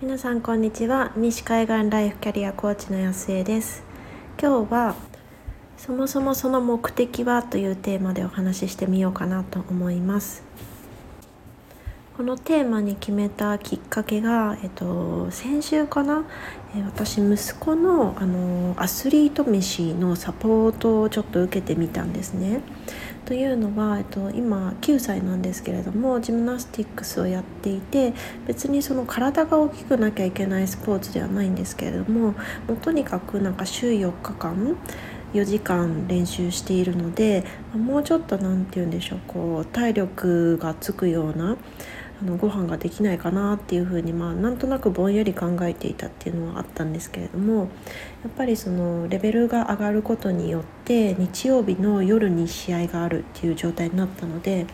皆さんこんにちは。西海岸ライフキャリアコーチの安江です。今日はそもそもその目的はというテーマでお話ししてみようかなと思います。このテーマに決めたきっかけが、えっと、先週かな、私息子のあのアスリート飯のサポートをちょっと受けてみたんですね。というのは、えっと、今9歳なんですけれどもジムナスティックスをやっていて別にその体が大きくなきゃいけないスポーツではないんですけれどももうとにかくなんか週4日間4時間練習しているのでもうちょっと何て言うんでしょうこう体力がつくようなあのご飯ができないかなっていうふうにまあなんとなくぼんやり考えていたっていうのはあったんですけれどもやっぱりそのレベルが上がることによって日曜日の夜に試合があるっていう状態になったので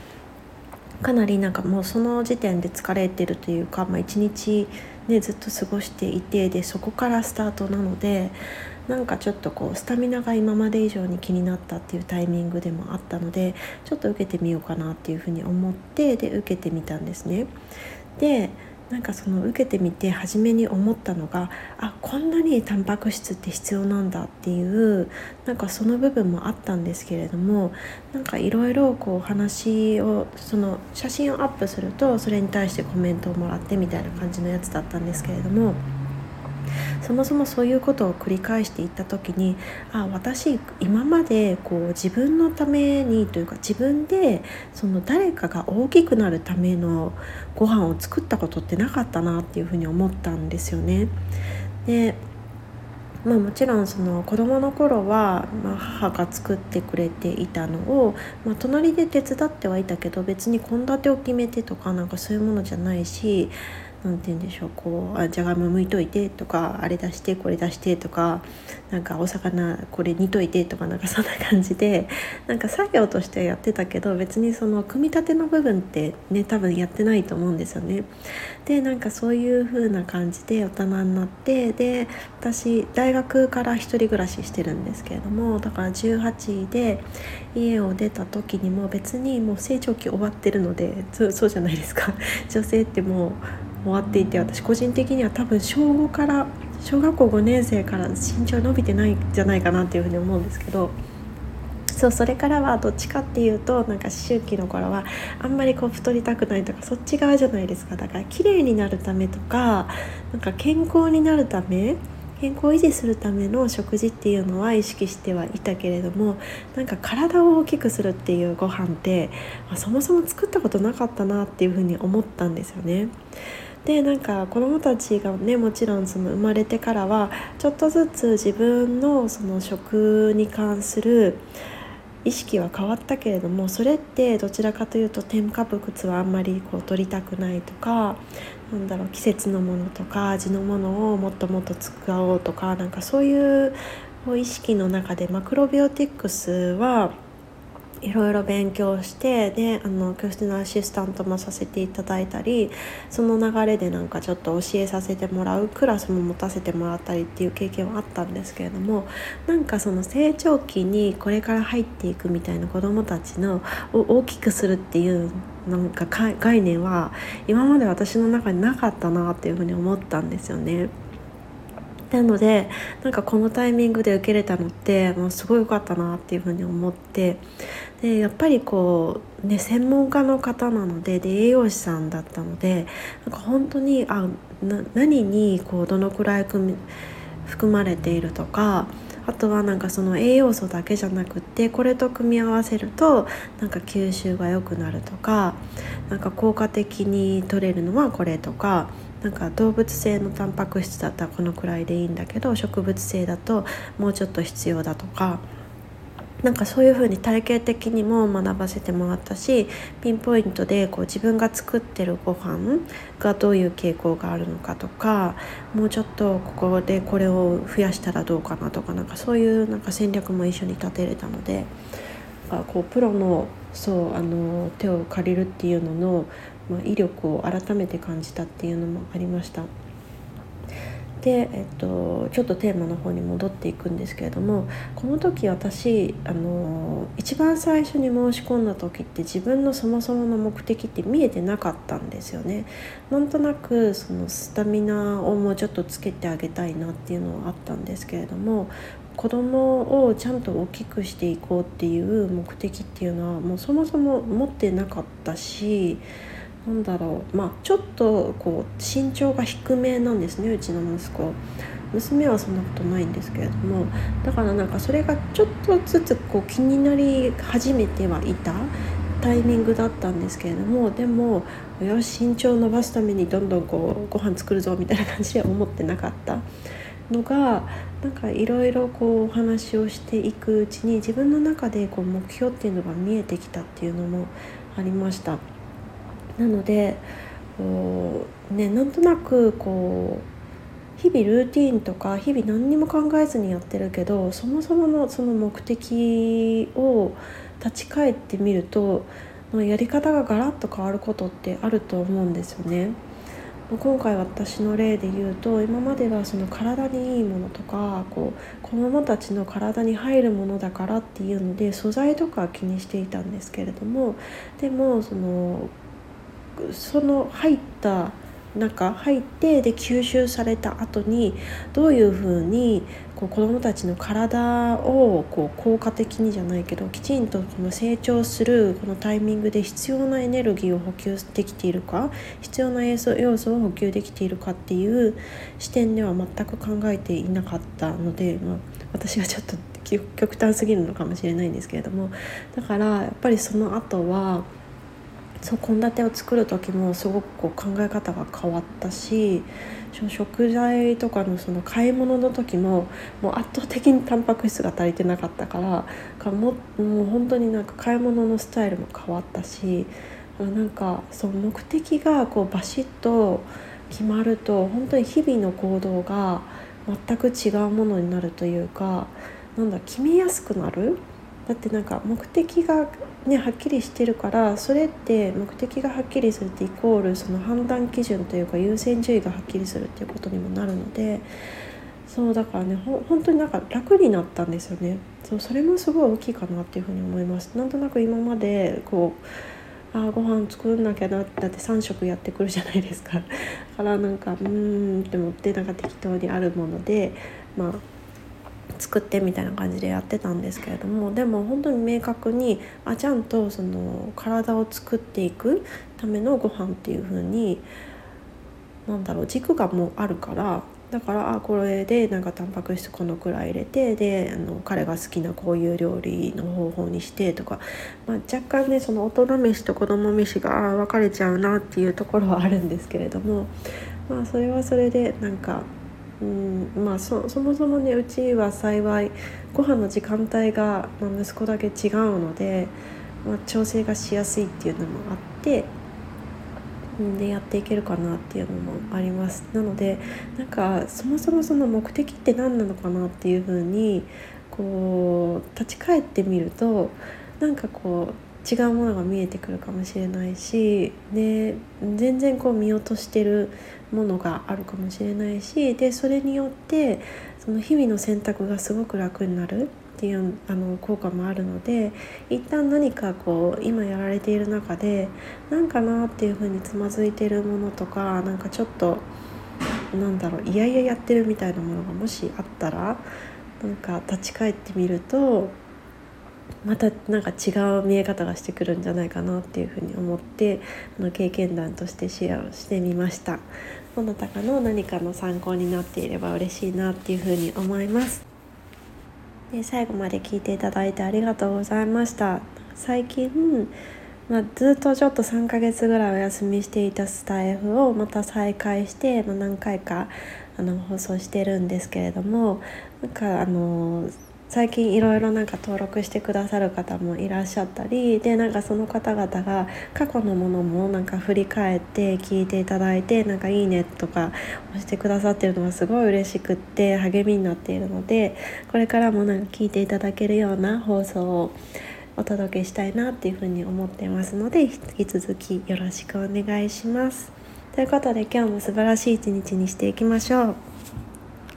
かなりなんかもうその時点で疲れてるというか、まあ、日、ね、ずっと過ごしていてでそこからスタートなのでなんかちょっとこうスタミナが今まで以上に気になったっていうタイミングでもあったのでちょっと受けてみようかなっていうふうに思ってで受けてみたんですね。でなんかその受けてみて初めに思ったのがあこんなにタンパク質って必要なんだっていうなんかその部分もあったんですけれどもなんかいろいろこう話をその写真をアップするとそれに対してコメントをもらってみたいな感じのやつだったんですけれども。そもそもそういうことを繰り返していった時にあ私今までこう自分のためにというか自分でその誰かが大きくなるためのご飯を作ったことってなかったなっていうふうに思ったんですよね。でまあ、もちろんその子どもの頃は、ま、母が作ってくれていたのを、ま、隣で手伝ってはいたけど別に献立を決めてとかなんかそういうものじゃないし何て言うんでしょうこうあじゃがいも剥いといてとかあれ出してこれ出してとかなんかお魚これ煮といてとかなんかそんな感じでなんか作業としてやってたけど別にその組み立ての部分ってね多分やってないと思うんですよね。でなんかそういう風な感じで大人になってで私大学から1人暮らししてるんですけれどもだから18で家を出た時にも別にもう成長期終わってるのでそうじゃないですか女性ってもう終わっていて私個人的には多分小5から小学校5年生から身長伸びてないんじゃないかなっていうふうに思うんですけどそうそれからはどっちかっていうとなんか思春期の頃はあんまりこう太りたくないとかそっち側じゃないですかだから綺麗になるためとかなんか健康になるため健康維持するための食事っていうのは意識してはいたけれどもなんか体を大きくするっていうご飯ってそもそも作ったことなかったなっていうふうに思ったんですよね。でなんか子どもたちがねもちろんその生まれてからはちょっとずつ自分のその食に関する意識は変わったけれどもそれってどちらかというと添加物はあんまりこう取りたくないとかなんだろう季節のものとか味のものをもっともっと使おうとかなんかそういう意識の中でマクロビオティックスはいろいろ勉強してであの教室のアシスタントもさせていただいたりその流れでなんかちょっと教えさせてもらうクラスも持たせてもらったりっていう経験はあったんですけれどもなんかその成長期にこれから入っていくみたいな子どもたちのを大きくするっていうなんか概念は今まで私の中になかったなっていうふうに思ったんですよね。なのでなんかこのタイミングで受けれたのってもうすごい良かったなっていうふうに思ってでやっぱりこうね専門家の方なのでで栄養士さんだったのでなんか本当にあ何にこうどのくらい含まれているとかあとはなんかその栄養素だけじゃなくってこれと組み合わせるとなんか吸収が良くなるとかなんか効果的に取れるのはこれとかなんか動物性のタンパク質だったらこのくらいでいいんだけど植物性だともうちょっと必要だとかなんかそういう風に体系的にも学ばせてもらったしピンポイントでこう自分が作ってるご飯がどういう傾向があるのかとかもうちょっとここでこれを増やしたらどうかなとかなんかそういうなんか戦略も一緒に立てれたのでこうプロのそうあの手を借りるっていうのの、まあ、威力を改めて感じたっていうのもありました。で、えっと、ちょっとテーマの方に戻っていくんですけれどもこの時私あの一番最初に申し込んだ時って自分のそもそもの目的って見えてなかったんですよね。なんとなくそのスタミナをもうちょっとつけてあげたいなっていうのはあったんですけれども子供をちゃんと大きくしていこうっていう目的っていうのはもうそもそも持ってなかったしなんだろう。まあちょっとこう身長が低めなんですねうちの息子。娘はそんなことないんですけれども。だからなんかそれがちょっとずつこう気になり始めてはいた。タイミングだったんですけれども。でもよし身長を伸ばすためにどんどんこうご飯作るぞみたいな感じで思ってなかった。のがなんかいろいろこうお話をしていくうちに自分の中でこう目標っていうのが見えてきたっていうのもありました。なのでこう、ね、なんとなくこう日々ルーティンとか日々何にも考えずにやってるけどそもそものその目的を立ち返ってみるとやり方がガラッと変わることってあると思うんですよね。今回私の例で言うと今まではその体にいいものとかこう子どもたちの体に入るものだからっていうので素材とか気にしていたんですけれどもでもそのその入った中入ってで吸収された後にどういうふうにこう子どもたちの体をこう効果的にじゃないけどきちんとこの成長するこのタイミングで必要なエネルギーを補給できているか必要な要素を補給できているかっていう視点では全く考えていなかったので、まあ、私がちょっと極端すぎるのかもしれないんですけれどもだからやっぱりその後は。そう献立を作る時もすごくこう考え方が変わったし食材とかのその買い物の時ももう圧倒的にタンパク質が足りてなかったからかももう本当になんか買い物のスタイルも変わったしなんかその目的がこうバシッと決まると本当に日々の行動が全く違うものになるというかなんだ決めやすくなるだってなんか目的がねはっきりしてるからそれって目的がはっきりするってイコールその判断基準というか優先順位がはっきりするっていうことにもなるのでそうだからねほ本当になんか楽になったんですよね。そうそれもすごい大きいかなっていうふに思います。なんとなく今までこうあご飯作んなきゃなってだって3食やってくるじゃないですか。だからなんかうーんって思ってなんか適当にあるものでまあ作ってみたいな感じでやってたんですけれどもでも本当に明確にあちゃんとその体を作っていくためのご飯っていう風になんだろう軸がもうあるからだからあこれでなんかタンパク質このくらい入れてであの彼が好きなこういう料理の方法にしてとか、まあ、若干ねその大人飯と子供飯が分かれちゃうなっていうところはあるんですけれどもまあそれはそれでなんかうんまあそそもそもねうちは幸いご飯の時間帯が、まあ、息子だけ違うので、まあ、調整がしやすいっていうのもあってうんでやっていけるかなっていうのもあります。なのでなんかそもそもその目的って何なのかなっていうふうにこう立ち返ってみるとなんかこう違うものが見えてくるかもしれないしで全然こう見落としてるものがあるかもしれないしでそれによってその日々の選択がすごく楽になるっていうあの効果もあるので一旦何かこう今やられている中で何かなっていうふうにつまずいてるものとかなんかちょっとなんだろういやいややってるみたいなものがもしあったらなんか立ち返ってみるとまたなんか違う見え方がしてくるんじゃないかなっていうふうに思ってあの経験談としてシェアをしてみました。どなたかの何かの参考になっていれば嬉しいなっていうふうに思います。で最後まで聞いていただいてありがとうございました。最近まあ、ずっとちょっと3ヶ月ぐらいお休みしていたスタイフをまた再開して、まあ、何回かあの放送してるんですけれどもなんかあの最近いろいろなんか登録してくださる方もいらっしゃったりでなんかその方々が過去のものもなんか振り返って聞いていただいてなんかいいねとか押してくださってるのがすごい嬉しくって励みになっているのでこれからもなんか聞いていただけるような放送をお届けしたいなっていうふうに思ってますので引き続きよろしくお願いします。ということで今日も素晴らしい一日にしていきましょう。